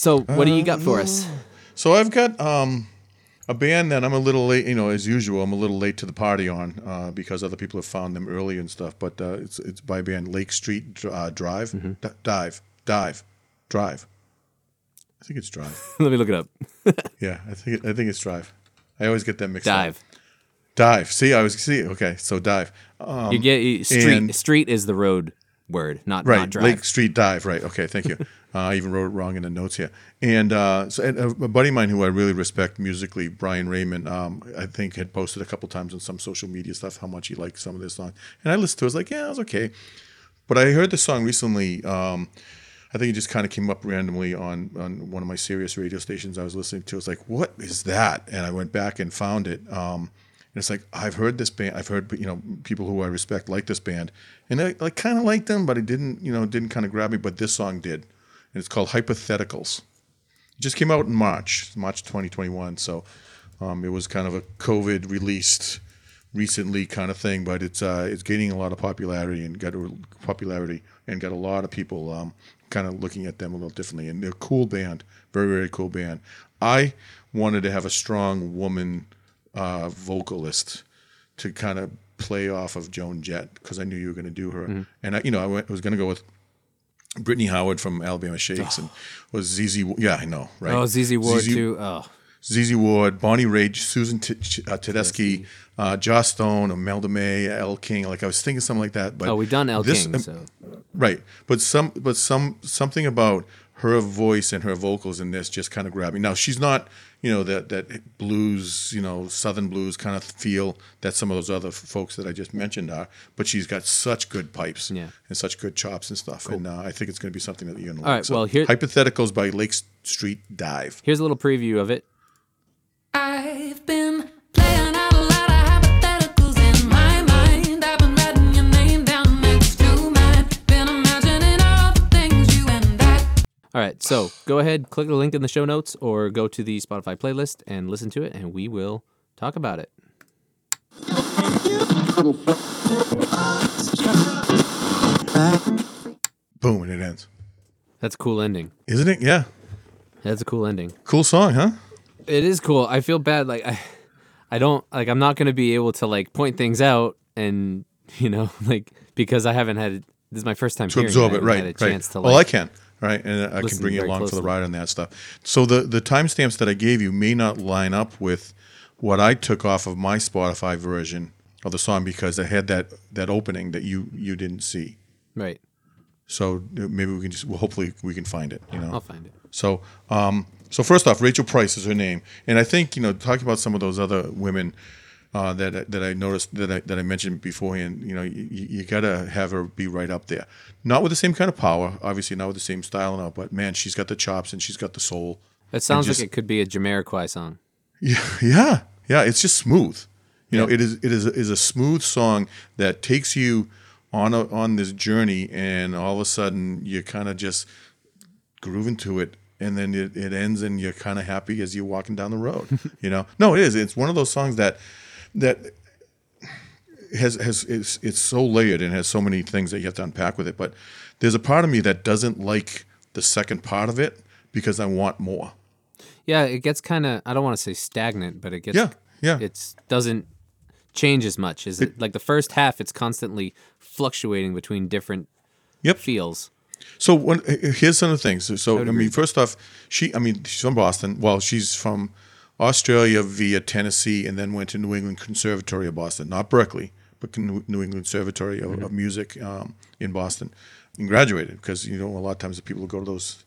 So, what do you got for us? So I've got um, a band that I'm a little late, you know, as usual, I'm a little late to the party on uh, because other people have found them early and stuff. But uh, it's it's by band Lake Street uh, Drive, D- Dive, Dive, Drive. I think it's Drive. Let me look it up. Yeah, I think it, I think it's Drive. I always get that mixed up. Dive. Dive. See, I was see. Okay, so Dive. Um, you get you, street. and- street is the road word, not right, not drive. Lake Street Dive. Right. Okay, thank you. uh, I even wrote it wrong in the notes here. And uh, so and a, a buddy of mine who I really respect musically, Brian Raymond, um, I think had posted a couple times on some social media stuff how much he liked some of this song, and I listened to it. I was like, yeah, it was okay. But I heard this song recently. Um, I think it just kind of came up randomly on on one of my Sirius radio stations I was listening to. I was like, "What is that?" And I went back and found it. Um, and it's like I've heard this band. I've heard you know people who I respect like this band, and I like kind of liked them, but it didn't you know didn't kind of grab me. But this song did, and it's called Hypotheticals. It just came out in March, March 2021. So um, it was kind of a COVID released recently kind of thing, but it's uh, it's gaining a lot of popularity and got a popularity and got a lot of people um, kind of looking at them a little differently. And they're a cool band, very very cool band. I wanted to have a strong woman uh, vocalist to kind of play off of Joan Jett because I knew you were going to do her, and I, you know I, went, I was going to go with. Brittany Howard from Alabama Shakes and was ZZ. Yeah, I know, right? Oh, ZZ Ward ZZ too. Oh, ZZ Ward, Bonnie Raitt, Susan T- uh, Tedeschi, uh, Joss Stone, Imelda May, Elle King. Like I was thinking something like that. But oh, we've done Elle this- King. So right. But some, but some, something about her voice and her vocals in this just kind of grabbed me. Now she's not, you know, that that blues, you know, southern blues kind of feel that some of those other folks that I just mentioned are. But she's got such good pipes Yeah. and such good chops and stuff. And uh, I think it's going to be something that you're going to All like. right, well, here- hypotheticals by Lake Street Dive. here's a little preview of it. I've been playing All right, so go ahead, click the link in the show notes, or go to the Spotify playlist and listen to it, and we will talk about it. Boom, and it ends. That's a cool ending. Isn't it? Yeah. That's a cool ending. Cool song, huh? It is cool. I feel bad. Like I, I don't like. I'm not gonna be able to like point things out, and you know, like because I haven't had. This is my first time To hearing absorb I it, right? Had a right. chance to well, I can, right? And I can bring you along for the ride on that stuff. So the the timestamps that I gave you may not line up with what I took off of my Spotify version of the song because I had that that opening that you you didn't see. right. So uh, maybe we can just well, hopefully we can find it. You know. I'll find it. So, um, so first off, Rachel Price is her name, and I think you know talking about some of those other women uh, that that I noticed that I that I mentioned beforehand. You know, you, you gotta have her be right up there. Not with the same kind of power, obviously, not with the same style and all, but man, she's got the chops and she's got the soul. It sounds just- like it could be a Jamiroquai song. Yeah, yeah, yeah. It's just smooth. You know, it is it is is a smooth song that takes you on a, on this journey, and all of a sudden you kind of just groove into it, and then it, it ends, and you're kind of happy as you're walking down the road. you know, no, it is. It's one of those songs that that has has it's, it's so layered and has so many things that you have to unpack with it. But there's a part of me that doesn't like the second part of it because I want more. Yeah, it gets kind of I don't want to say stagnant, but it gets Yeah, yeah. It's doesn't change as much. Is it, like the first half? It's constantly fluctuating between different Yep. feels. So when, here's some of the things. So I, would mean, agree. first off, she I mean she's from Boston. Well, she's from Australia via Tennessee, and then went to New England Conservatory of Boston, not Berklee, but New England Conservatory of, of Music um, in Boston, and graduated because you know a lot of times the people who go to those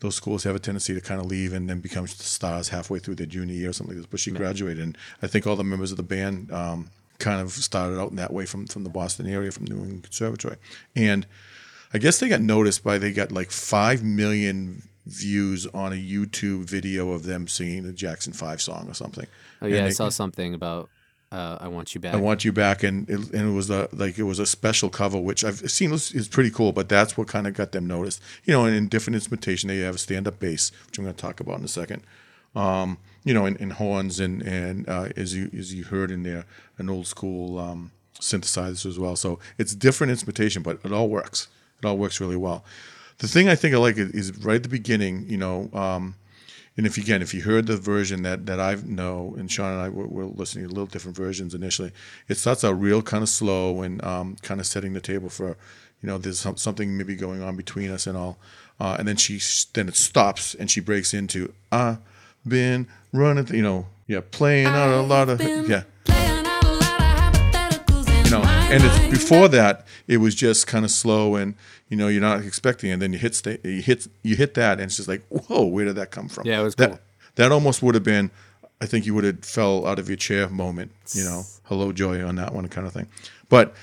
those schools have a tendency to kind of leave and then become stars halfway through their junior year or something like this. But she graduated, and I think all the members of the band um, kind of started out in that way from from the Boston area, from New England Conservatory, and I guess they got noticed by they got like five million views on a YouTube video of them singing the Jackson Five song or something. Oh yeah, And I saw something about uh, "I Want You Back." I want you back, and it, and it was a like it was a special cover, which I've seen is, is pretty cool. But that's what kind of got them noticed. You know, and in different instrumentation, they have a stand-up bass, which I'm going to talk about in a second. Um, you know, and, and horns, and and uh, as you as you heard in there, an old school um, synthesizer as well. So it's different instrumentation, but it all works. It all works really well. The thing I think I like is, right at the beginning. You know. Um, and if again, if you heard the version that that I know, and Sean and I were, were listening to a little different versions initially, it starts out real kind of slow and um, kind of setting the table for, you know, there's some, something maybe going on between us and all, uh, and then she then it stops and she breaks into I've been running, th-, you know, yeah, playing out a lot of yeah, you know, and it's before that it was just kind of slow and you know you're not expecting, it. and then you hit sta- you hit you hit that, and it's just like whoa, where did that come from? Yeah, it was that. cool. That almost would have been, I think you would have fell out of your chair moment, you know, hello joy on that one kind of thing, but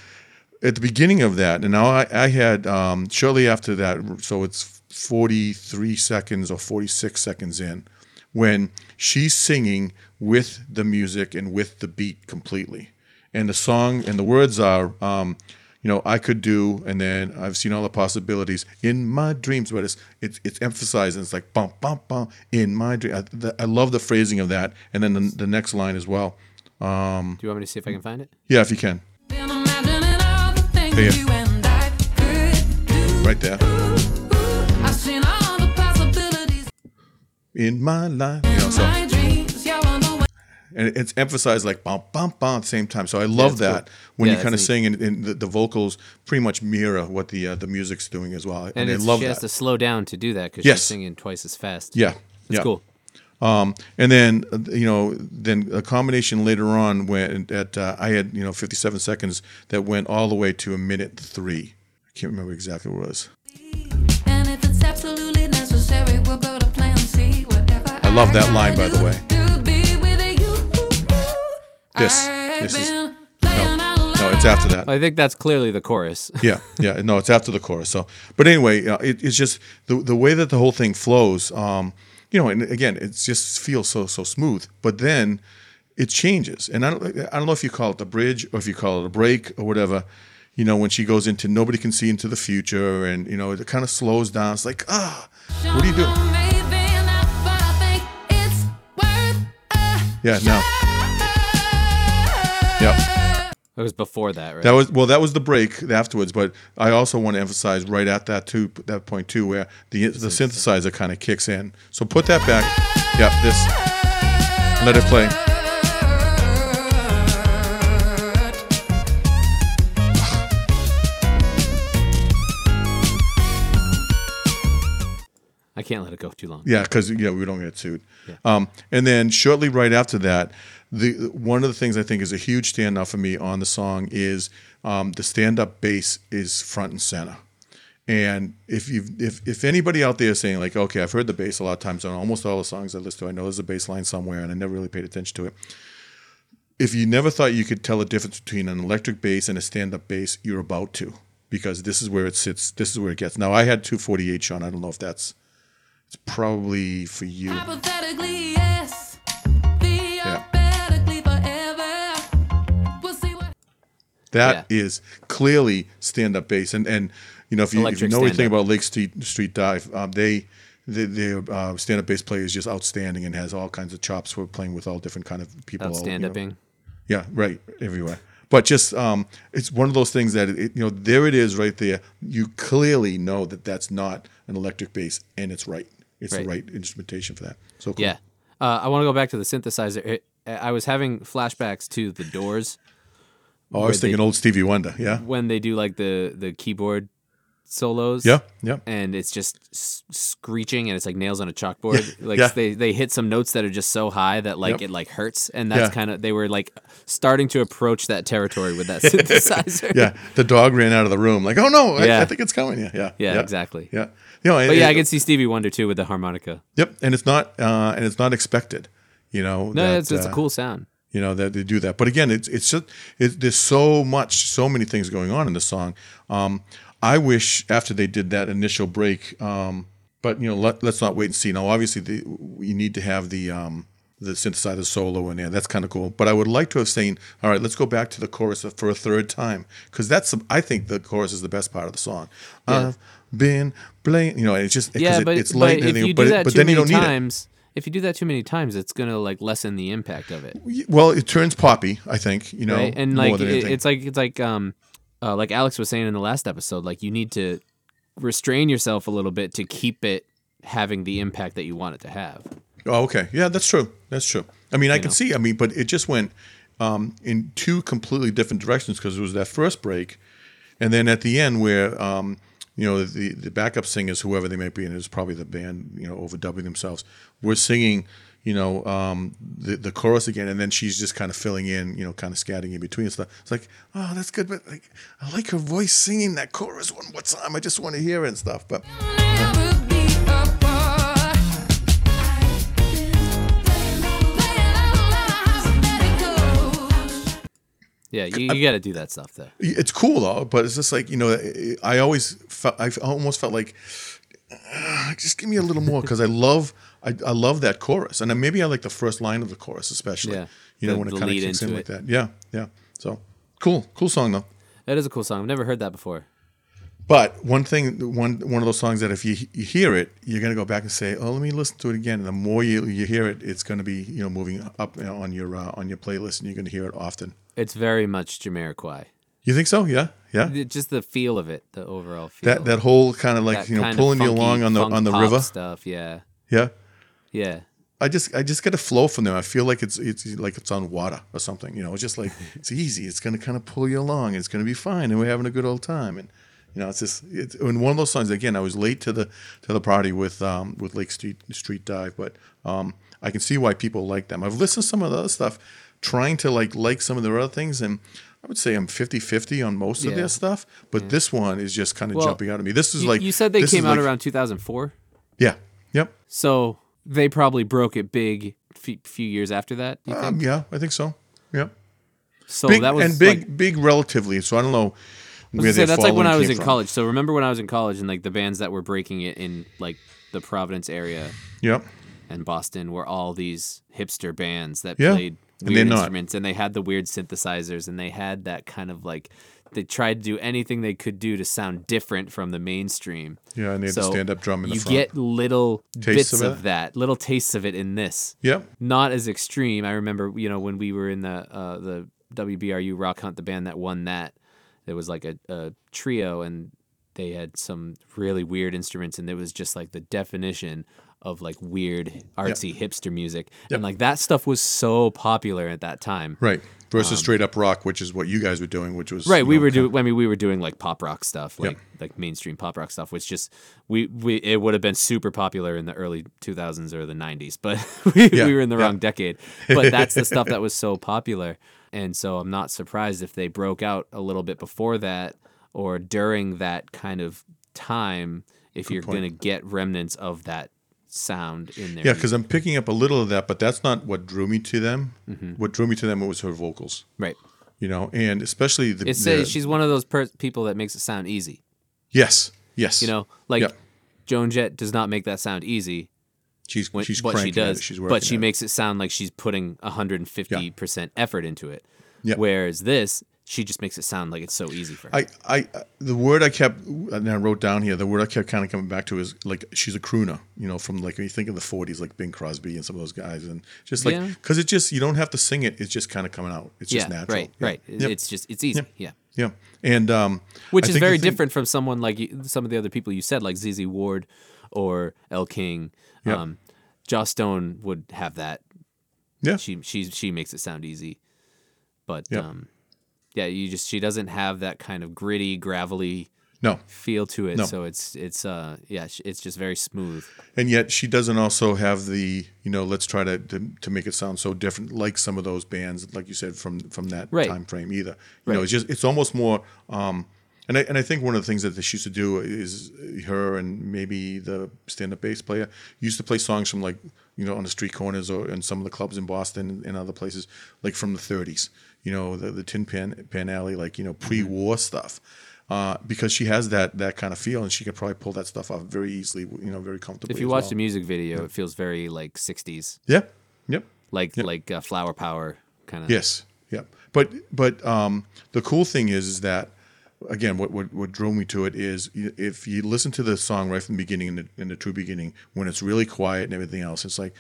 at the beginning of that, and now I, I had um, shortly after that, so it's 43 seconds or 46 seconds in, when she's singing with the music and with the beat completely. And the song and the words are, um, you know, I could do, and then I've seen all the possibilities in my dreams, but it's it's, it's emphasized and it's like bum bum bum in my dream. I, the, I love the phrasing of that, and then the, the next line as well. Do you want me to see if I can find it? Yeah, if you can, Been imagining all the things Yeah. you and I could do. right there. Ooh, I've seen all the possibilities In my life, you know, so and it's emphasized like bum bum bum at the same time. So I love that's that cool. when Yeah, you kind of that's sing and, and the, the vocals pretty much mirror what the uh, the music's doing as well. And, And I it's, love she has that. to slow down to do that because Yes. she's singing twice as fast. Yeah, it's yeah. cool. Um, and then uh, you know, then a combination later on went at uh, I had you know 57 seconds that went all the way to a minute three. I can't remember exactly what it was. And if it's absolutely necessary, we'll build a plan C. Whatever I love that line, by the way. This- I've this is- been playing out No, it's after that. I think that's clearly the chorus. yeah, yeah. No, it's after the chorus. So, but anyway, uh, it, it's just the the way that the whole thing flows. Um, you know, and again, it just feels so so smooth. But then it changes, and I don't I don't know if you call it the bridge or if you call it a break or whatever. You know, when she goes into nobody can see into the future, and you know, it kind of slows down. It's like ah, what are you doing? Yeah, not, yeah. It was before that, right? That was well. That was the break afterwards, but I also want to emphasize right at that too, that point too, where the the synthesizer kind of kicks in. So put that back. Yeah, this. Let it play. I can't let it go too long. Yeah, because yeah, we don't get sued. Um, and then shortly right after that, the one of the things I think is a huge standout for me on the song is um, the stand-up bass is front and center. And if you if if anybody out there is saying like, okay, I've heard the bass a lot of times on almost all the songs I listen to, I know there's a bass line somewhere, and I never really paid attention to it. If you never thought you could tell a difference between an electric bass and a stand-up bass, you're about to, because this is where it sits. This is where it gets. Now I had 248, Sean. I don't know if that's it's probably for you. Hypothetically, yes. That is clearly stand-up bass, and and you know if you, if you know anything stand-up. about Lake Street Street Dive, um, they their uh, stand-up bass player is just outstanding and has all kinds of chops for playing with all different kind of people. all, you know. Yeah, right, everywhere. but just um, it's one of those things that it, you know there it is right there. You clearly know that that's not an electric bass, and it's right. It's Right. the right instrumentation for that. So cool. Yeah. Uh, I want to go back to the synthesizer. It, I was having flashbacks to the Doors Oh, I was Where they- thinking old Stevie Wonder. Yeah. when they do like the the keyboard solos. Yeah. Yeah. And it's just s- screeching, and it's like nails on a chalkboard. Like yeah. they they hit some notes that are just so high that like Yep. it like hurts, and that's Yeah. kind of they were like starting to approach that territory with that synthesizer. Yeah. The dog ran out of the room. Like, oh no, I, Yeah. I think it's coming. Yeah. Yeah. Yeah, exactly. Yeah. You know, But yeah, I can see Stevie Wonder too with the harmonica. Yep. And it's not. Uh, and it's not expected. You know. No, that, it's, it's a uh, cool sound. You know that they do that. But again it's it's just it, there's so much so many things going on in the song. Um i wish after they did that initial break um but you know let, let's not wait and see. Now obviously the, you need to have the um the synthesizer solo in there. That's kind of cool. But i would like to have seen all right let's go back to the chorus for a third time because that's i think the chorus is the best part of the song. I've been playing you know it's just Yeah, it, but, it's but light and if you do it- that but too then you many don't need it. times, if you do that too many times, it's gonna like lessen the impact of it. well it turns poppy i think you know right? And like it, it's like it's like um uh, like Alex was saying in the last episode, like you need to restrain yourself a little bit to keep it having the impact that you want it to have. Oh, okay. Yeah, that's true. That's true. I mean, I can know? see. I mean, but it just went um, in two completely different directions because it was that first break, and then at the end where um, you know the the backup singers, whoever they may be, and it's probably the band, you know, overdubbing themselves, were singing. You know um, the the chorus again, and then she's just kind of filling in, you know, kind of scatting in between and stuff. It's like, oh, that's good, but like, I like her voice singing that chorus one more time. I just want to hear it and stuff. But Never Yeah, you, you got to do that stuff though. It's cool though, but it's just like you know, I always felt, I almost felt like, "Ah, just give me a little more because I love, I, I love that chorus, and then maybe I like the first line of the chorus especially. Yeah, you know the- when it kind of kicks in into like that. Yeah, yeah. So cool, cool song though. That is a cool song. I've never heard that before. But one thing, one one of those songs that if you you hear it, you're gonna go back and say, "Oh, let me listen to it again." And the more you you hear it, it's gonna be you know moving up you know, on your uh, on your playlist, and you're gonna hear it often. It's very much Jamiroquai. You think so? Yeah, yeah. It- Just the feel of it, the overall feel. That that whole kind of like That you know pulling you along on the on the river. stuff. Yeah, Yeah. yeah. I just I just get a flow from them. I feel like it's it's like it's on water or something. You know, it's just like it's easy. It's gonna kind of pull you along. It's gonna be fine, and we're having a good old time. And you know, it's just it's in one of those songs. Again, I was late to the to the party with um with Lake Street Street Dive, but um I can see why people like them. I've listened to some of the other stuff, trying to like like some of their other things, and I would say I'm 50-50 on most of their stuff. But this one is just kind of Well, jumping out at me. This is You, like you said they came out like- around 2004, yeah. Yep. so they probably broke it big a few years after that. you think? Um, yeah, I think so. Yep. so big that was and big, like, big relatively. So I don't know I say, that's like when I was in from. college. So remember when I was in college and like the bands that were breaking it in like the Providence area Yep. and Boston were all these hipster bands that Yeah, played weird instruments and they had the weird synthesizers and they had that kind of like they tried to do anything they could do to sound different from the mainstream. Yeah, and they had the So stand-up drum in the you front. get little Tastes bits of of, that, little tastes of it in this. Yep. Not as extreme. I remember, you know, when we were in the uh, the WBRU Rock Hunt, the band that won that, there was like a, a trio and they had some really weird instruments and it was just like the definition of like weird artsy hipster music. And like that stuff was so popular at that time. Right. Versus straight up rock, which is what you guys were doing, which was Um, Right, we know, were doing. I mean, we were doing like pop rock stuff, like Yep. like mainstream pop rock stuff, which just we we it would have been super popular in the early 2000s or the 90s, but we, Yeah, we were in the yeah. wrong decade. But that's the stuff that was so popular, and so I'm not surprised if they broke out a little bit before that or during that kind of time. If you're gonna get remnants of that sound in there, Yeah, because I'm picking up a little of that, but that's not what drew me to them. Mm-hmm. What drew me to them was her vocals, right. you know, and especially the. It's the uh, she's one of those per- people that makes it sound easy. yes, yes. You know, like. Joan Jett does not make that sound easy. she's when, she's what she does, it. She's but she it. makes it sound like she's putting 150% effort into it. Whereas this, she just makes it sound like it's so easy for her. I, I, the word I kept, and I wrote down here, the word I kept kind of coming back to is like she's a crooner, you know, from like when you think of the '40s, like Bing Crosby and some of those guys, and just like Yeah. because it just you don't have to sing it; it's just kind of coming out. It's yeah, just natural. right, Yeah. right. Yep. It's just it's easy. Yeah. yeah, and um, Which I is very different from someone like some of the other people you said, like ZZ Ward or Elle King. Yep. Um, Joss Stone would have that. Yeah, She she she makes it sound easy, but Yep. um, yeah, you just she doesn't have that kind of gritty, gravelly no, feel to it. No. So it's it's uh yeah, it's just very smooth. and yet she doesn't also have the you know let's try to, to to make it sound so different like some of those bands like you said from from that Right. time frame either you know it's just it's almost more um and I, and I think one of the things that she used to do is her and maybe the stand-up bass player used to play songs from like you know on the street corners or in some of the clubs in Boston and other places like from the 30s you know the, the Tin Pan Pan Alley like you know pre-war stuff uh, because she has that that kind of feel and she could probably pull that stuff off very easily you know very comfortably If you watch well. the music video, it feels very like '60s, Yeah. Yep. like like uh, Flower Power kind of. Yes. Yep. But but um, the cool thing is is that again what, what what drove me to it is if you listen to the song right from the beginning in the, in the true beginning when it's really quiet and everything else it's like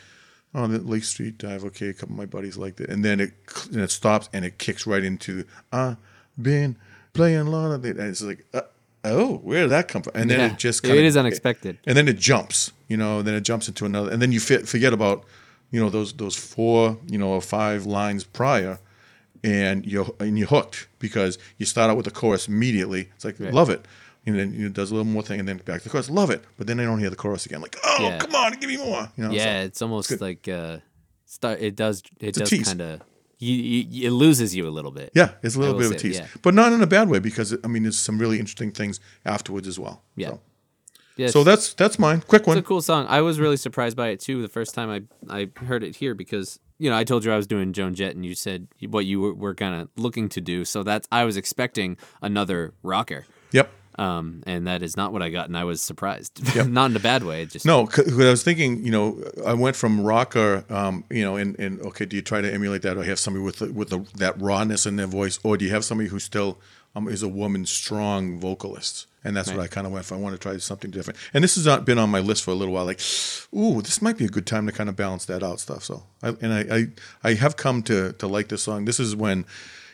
oh the Lake Street Dive okay a couple of my buddies liked it and then it and it stops and it kicks right into I been playing a lot of it and it's like uh, oh where did that come from and then Yeah. it just It kinda, is unexpected. and then it jumps, you know, then it jumps into another, and then you forget about, you know, those those four, you know, or five lines prior, and you're and you're hooked because you start out with the chorus immediately. It's like love it, and then it does a little more thing, and then back to the chorus, love it, but then I don't hear the chorus again. Like, oh, Yeah. come on, give me more. You know, Yeah, so- it's almost like uh, start. It does. It a does kind of. You, you, it loses you a little bit. yeah, it's a little bit of a tease, yeah. but not in a bad way because I mean, there's some really interesting things afterwards as well. Yeah. So, Yeah, so that's that's mine. Quick one. It's a cool song. I was really surprised by it too the first time I I heard it here because you know I told you I was doing Joan Jett and you said what you were, were kind of looking to do. So that's I was expecting another rocker, Yep. Um, and that is not what I got, and I was surprised. not in a bad way. Just No, because I was thinking, you know, I went from rocker, um, you know, and, and okay, do you try to emulate that, or have somebody with the, with the, that rawness in their voice, or do you have somebody who still um, is a woman, strong vocalist? And that's what I kind of went for. I want to try something different. And this has not been on my list for a little while. Like, ooh, this might be a good time to kind of balance that out stuff. So, I, and I, I, I have come to to like this song. This is when,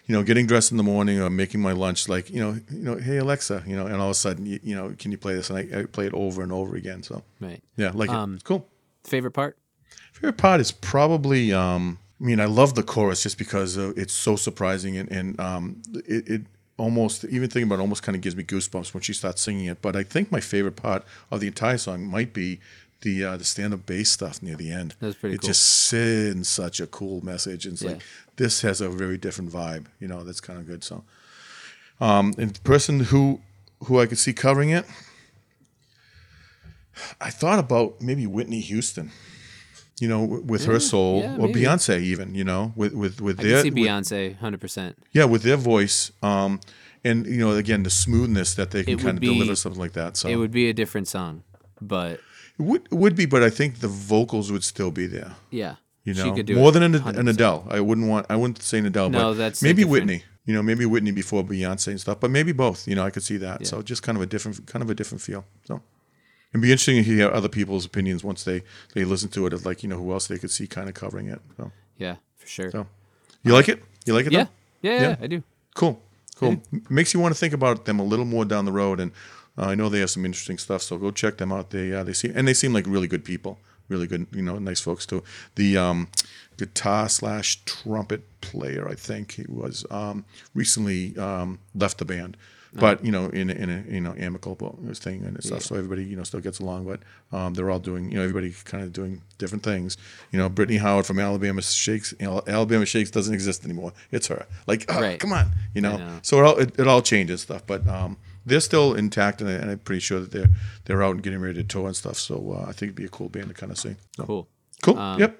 you know, getting dressed in the morning or making my lunch, like, you know, you know, hey Alexa, you know, and all of a sudden, you, you know, can you play this? And I, I play it over and over again. So, right. yeah, like Um, it. It's cool. Favorite part? Favorite part is probably. Um, I mean, I love the chorus just because uh, it's so surprising and, and um, it, it almost even thinking about it almost kind of gives me goosebumps when she starts singing it. But I think my favorite part of the entire song might be the uh, the stand up bass stuff near the end. That's pretty it cool. just sends such a cool message. And it's Yeah. like this has a very different vibe. You know, that's kind of good. So, um, and the person who who I could see covering it. I thought about maybe Whitney Houston, you know, with her soul, yeah, or maybe. Beyonce, even, you know, with with with I their see Beyonce, hundred percent. yeah, with their voice, um, and you know, again, the smoothness that they can kind of be- deliver something like that. So It would be a different song, but It would would be, but I think the vocals would still be there. yeah, You she know, could do more than an, 100%. an Adele. I wouldn't want. I wouldn't say an Adele. No, but that's maybe Whitney. You know, maybe Whitney before Beyonce and stuff, but maybe both. You know, I could see that. So just kind of a different, kind of a different feel. So it'd be interesting to hear other people's opinions once they they listen to it. Of like, you know, who else they could see kind of covering it. So Yeah, for sure. So. you like it? You like it? yeah. though? yeah, yeah, Yeah. I do. Cool. Cool. M- Makes you want to think about them a little more down the road, and uh, I know they have some interesting stuff. So go check them out. They uh, they seem and they seem like really good people, really good, you know, nice folks too. The um, guitar slash trumpet player, I think he was um, recently um, left the band. But you know, in a, in a you know amicable thing and stuff, so everybody you know still gets along. But um, they're all doing you know everybody kind of doing different things. You know, Brittany Howard from Alabama Shakes, you know, Alabama Shakes doesn't exist anymore. It's her. Like, ah, Right. come on, you know. know. So it all it, it all changes stuff, but um, they're still intact, and, I, and I'm pretty sure that they're they're out and getting ready to tour and stuff. So uh, I think it'd be a cool band to kind of see. So, Cool. Cool. Um, yep.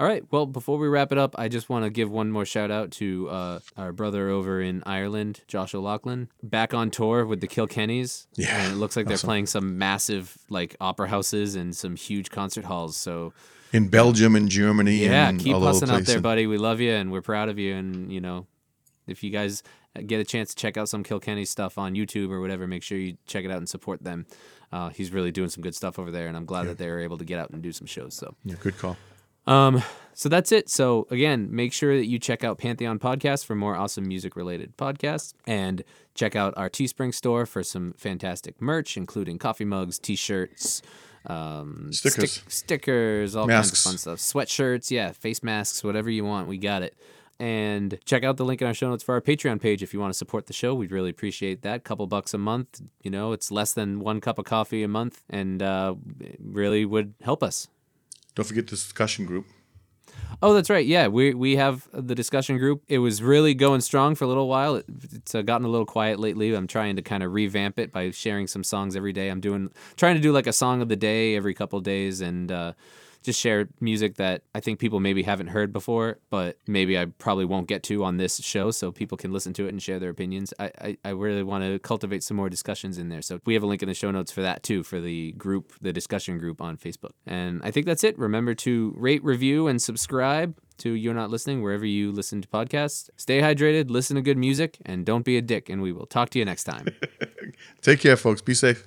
All right. Well, before we wrap it up, I just want to give one more shout out to uh, our brother over in Ireland, Josh O'Loughlin, back on tour with the Kilkennys. Yeah, And it looks like they're playing some massive like opera houses and some huge concert halls. So In Belgium and Germany. yeah, and keep all hustling out there, buddy. We love you and we're proud of you. And you know, if you guys get a chance to check out some Kilkenny stuff on YouTube or whatever, make sure you check it out and support them. Uh, he's really doing some good stuff over there, and I'm glad that they were able to get out and do some shows. So. Yeah, good call. Um, so that's it. So again, make sure that you check out Pantheon Podcast for more awesome music related podcasts and check out our Teespring store for some fantastic merch, including coffee mugs, t-shirts, um, Stickers. stick- stickers, all Masks. kinds of fun stuff, sweatshirts, yeah, face masks, whatever you want, we got it. And check out the link in our show notes for our Patreon page if you want to support the show. We'd really appreciate that. Couple bucks a month, you know, it's less than one cup of coffee a month, and uh, it really would help us. Don't forget the discussion group. Oh, that's right. Yeah, we we have the discussion group. It was really going strong for a little while. It, it's uh, gotten a little quiet lately. I'm trying to kind of revamp it by sharing some songs every day. I'm doing trying to do like a song of the day every couple days and uh, just share music that I think people maybe haven't heard before, but maybe I probably won't get to on this show, so people can listen to it and share their opinions. I I, I really want to cultivate some more discussions in there. So we have a link in the show notes for that too, for the group, the discussion group on Facebook. And I think that's it. Remember to rate, review, and subscribe to You're Not Listening wherever you listen to podcasts. Stay hydrated, listen to good music, and don't be a dick. And we will talk to you next time. Take care, folks. Be safe.